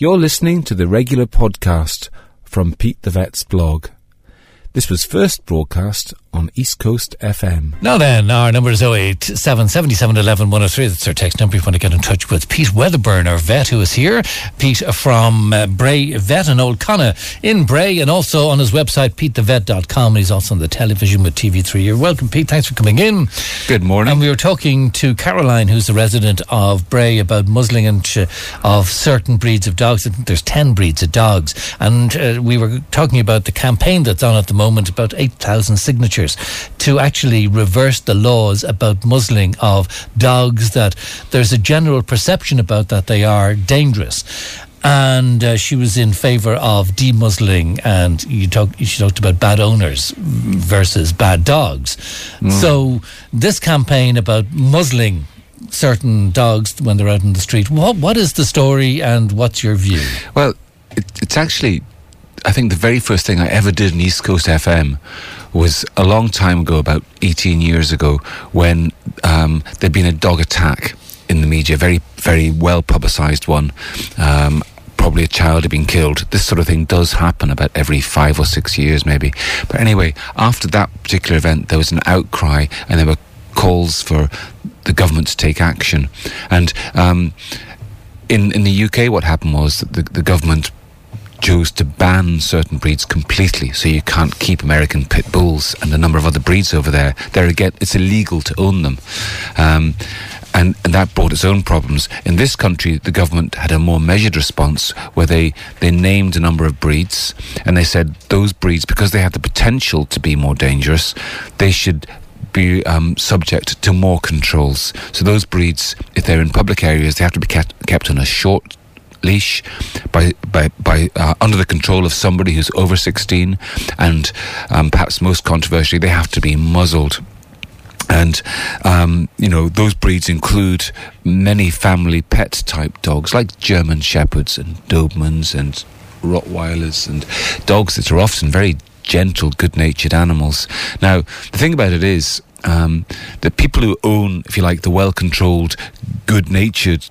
You're listening to the regular podcast from Pete the Vet's blog. This was first broadcast on East Coast FM. Now then, our number is 087 77 11 103. That's our text number if you want to get in touch with Pete Wedderburn, our vet who is here. Pete from uh, Bray Vet and Old Conna in Bray and also on his website, petethevet.com. He's also on the television with TV3. You're welcome, Pete. Thanks for coming in. Good morning. And we were talking to Caroline, who's a resident of Bray, about muzzling and uh, of certain breeds of dogs. I think there's 10 breeds of dogs. And uh, we were talking about the campaign that's on at the moment, about 8,000 signatures to actually reverse the laws about muzzling of dogs that there's a general perception about that they are dangerous and uh, she was in favour of demuzzling, and you talk, she talked about bad owners versus bad dogs. Mm. So this campaign about muzzling certain dogs when they're out in the street, what what is the story, and what's your view? Well, it, it's actually, I think the very first thing I ever did in East Coast FM was a long time ago, about 18 years ago, when um, there'd been a dog attack in the media, very, very well publicised one. Um, probably a child had been killed. This sort of thing does happen about every five or six years, maybe. But anyway, after that particular event, there was an outcry and there were calls for the government to take action. And um, in in the UK, what happened was that the, the government chose to ban certain breeds completely. So you can't keep American pit bulls and a number of other breeds over there. There again, it's illegal to own them. Um, and, and that brought its own problems. In this country, the government had a more measured response where they, they named a number of breeds and they said those breeds, because they had the potential to be more dangerous, they should be um, subject to more controls. So those breeds, if they're in public areas, they have to be kept, kept on a short leash by by by uh, under the control of somebody who's over 16 and um, perhaps most controversially they have to be muzzled and um, you know those breeds include many family pet type dogs like German shepherds and Dobermans and Rottweilers and dogs that are often very gentle, good-natured animals. Now the thing about it is um, that people who own, if you like, the well-controlled, good-natured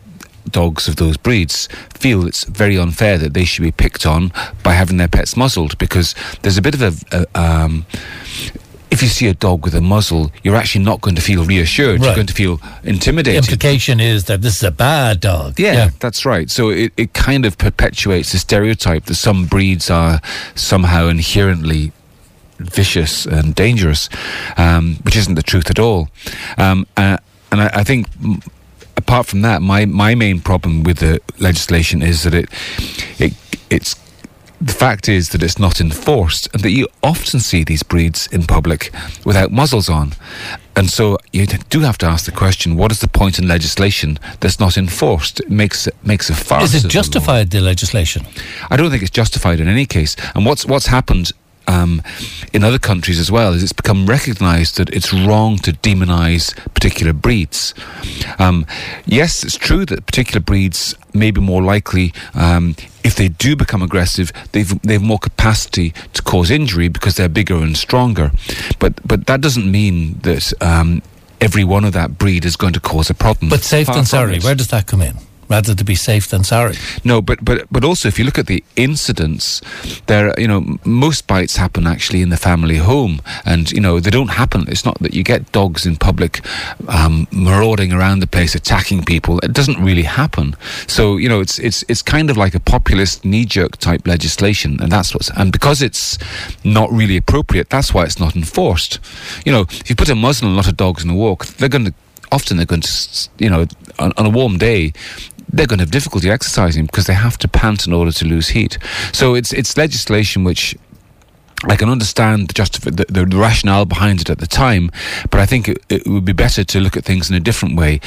dogs of those breeds feel it's very unfair that they should be picked on by having their pets muzzled because there's a bit of a, a um, if you see a dog with a muzzle, you're actually not going to feel reassured. Right. You're going to feel intimidated. The implication is that this is a bad dog. Yeah, yeah. that's right. So it, it kind of perpetuates the stereotype that some breeds are somehow inherently vicious and dangerous, um, which isn't the truth at all. Um, uh, and I, I think apart from that, my, my main problem with the legislation is that it, it it's the fact is that it's not enforced and that you often see these breeds in public without muzzles on. And so you do have to ask the question, what is the point in legislation that's not enforced? It makes, makes a farce. Is it justified, the, the legislation? I don't think it's justified in any case. And what's, what's happened um, in other countries as well is it's become recognised that it's wrong to demonise particular breeds. Um, yes, it's true that particular breeds may be more likely. Um, if they do become aggressive, they've they've more capacity to cause injury because they're bigger and stronger. But but that doesn't mean that um, every one of that breed is going to cause a problem. But safe than sorry, where does that come in? Rather to be safe than sorry. No, but but but also if you look at the incidents, there you know most bites happen actually in the family home, and you know they don't happen. It's not that you get dogs in public um, marauding around the place attacking people. It doesn't really happen. So you know it's it's it's kind of like a populist knee jerk type legislation, and that's what's and because it's not really appropriate, that's why it's not enforced. You know, if you put a muzzle on a lot of dogs in a walk, they're going to often they're going to, you know, on, on, a warm day, they're going to have difficulty exercising because they have to pant in order to lose heat. So it's it's legislation which I can understand the, justif- the, the, rationale behind it at the time, but I think it, it, would be better to look at things in a different way.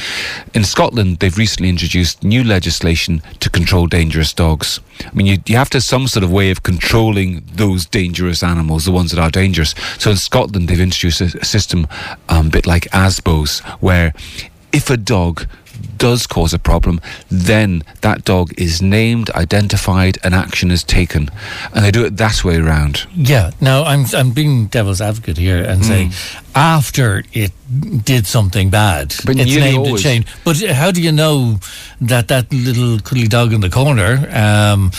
In Scotland, they've recently introduced new legislation to control dangerous dogs. I mean, you, you have to have some sort of way of controlling those dangerous animals, the ones that are dangerous. So in Scotland, they've introduced a, a system um, a bit like ASBOs, where if a dog does cause a problem, then that dog is named, identified, and action is taken. And they do it that way around. Yeah. Now, I'm, I'm being devil's advocate here and saying after it did something bad, But it's named always- changed. But how do you know that that little cuddly dog in the corner um,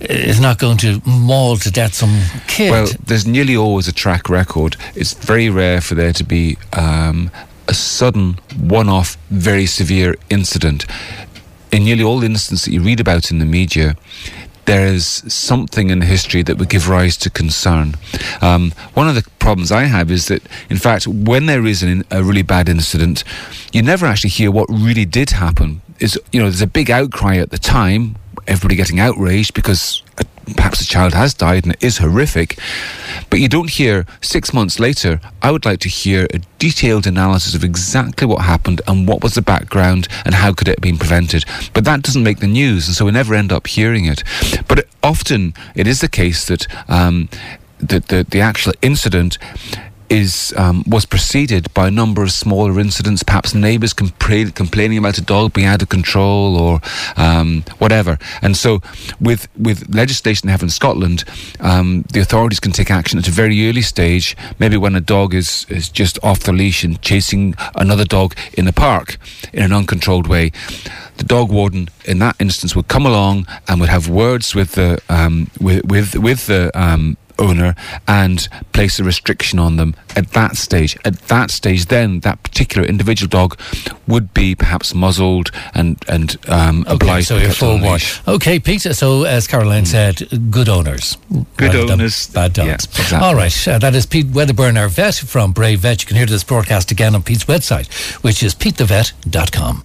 is not going to maul to death some kid? Well, there's nearly always a track record. It's very rare for there to be um, a sudden, one off, very severe incident. In nearly all the incidents that you read about in the media, there is something in the history that would give rise to concern. Um, one of the problems I have is that, in fact, when there is an, a really bad incident, you never actually hear what really did happen. Is you know, there's a big outcry at the time, everybody getting outraged because uh, perhaps a child has died and it is horrific. But you don't hear six months later. I would like to hear a detailed analysis of exactly what happened and what was the background and how could it have been prevented. But that doesn't make the news, and so we never end up hearing it. But it, often it is the case that um, the, the the actual incident is um, was preceded by a number of smaller incidents, perhaps neighbours compra- complaining about a dog being out of control or um, whatever. And so, with with legislation they have in Scotland, um, the authorities can take action at a very early stage, maybe when a dog is is just off the leash and chasing another dog in the park in an uncontrolled way. The dog warden, in that instance, would come along and would have words with the um, with with with the um, owner and place a restriction on them at that stage. At that stage, then that particular individual dog would be perhaps muzzled and and um, Okay, obliged so you're full leash. Okay, Peter. So, as Caroline said, good owners. Good owners, Bad dogs. yeah, exactly. All right. Uh, that is Pete Wedderburn, our vet from Bray Vet. You can hear this broadcast again on Pete's website, which is petethevet.com.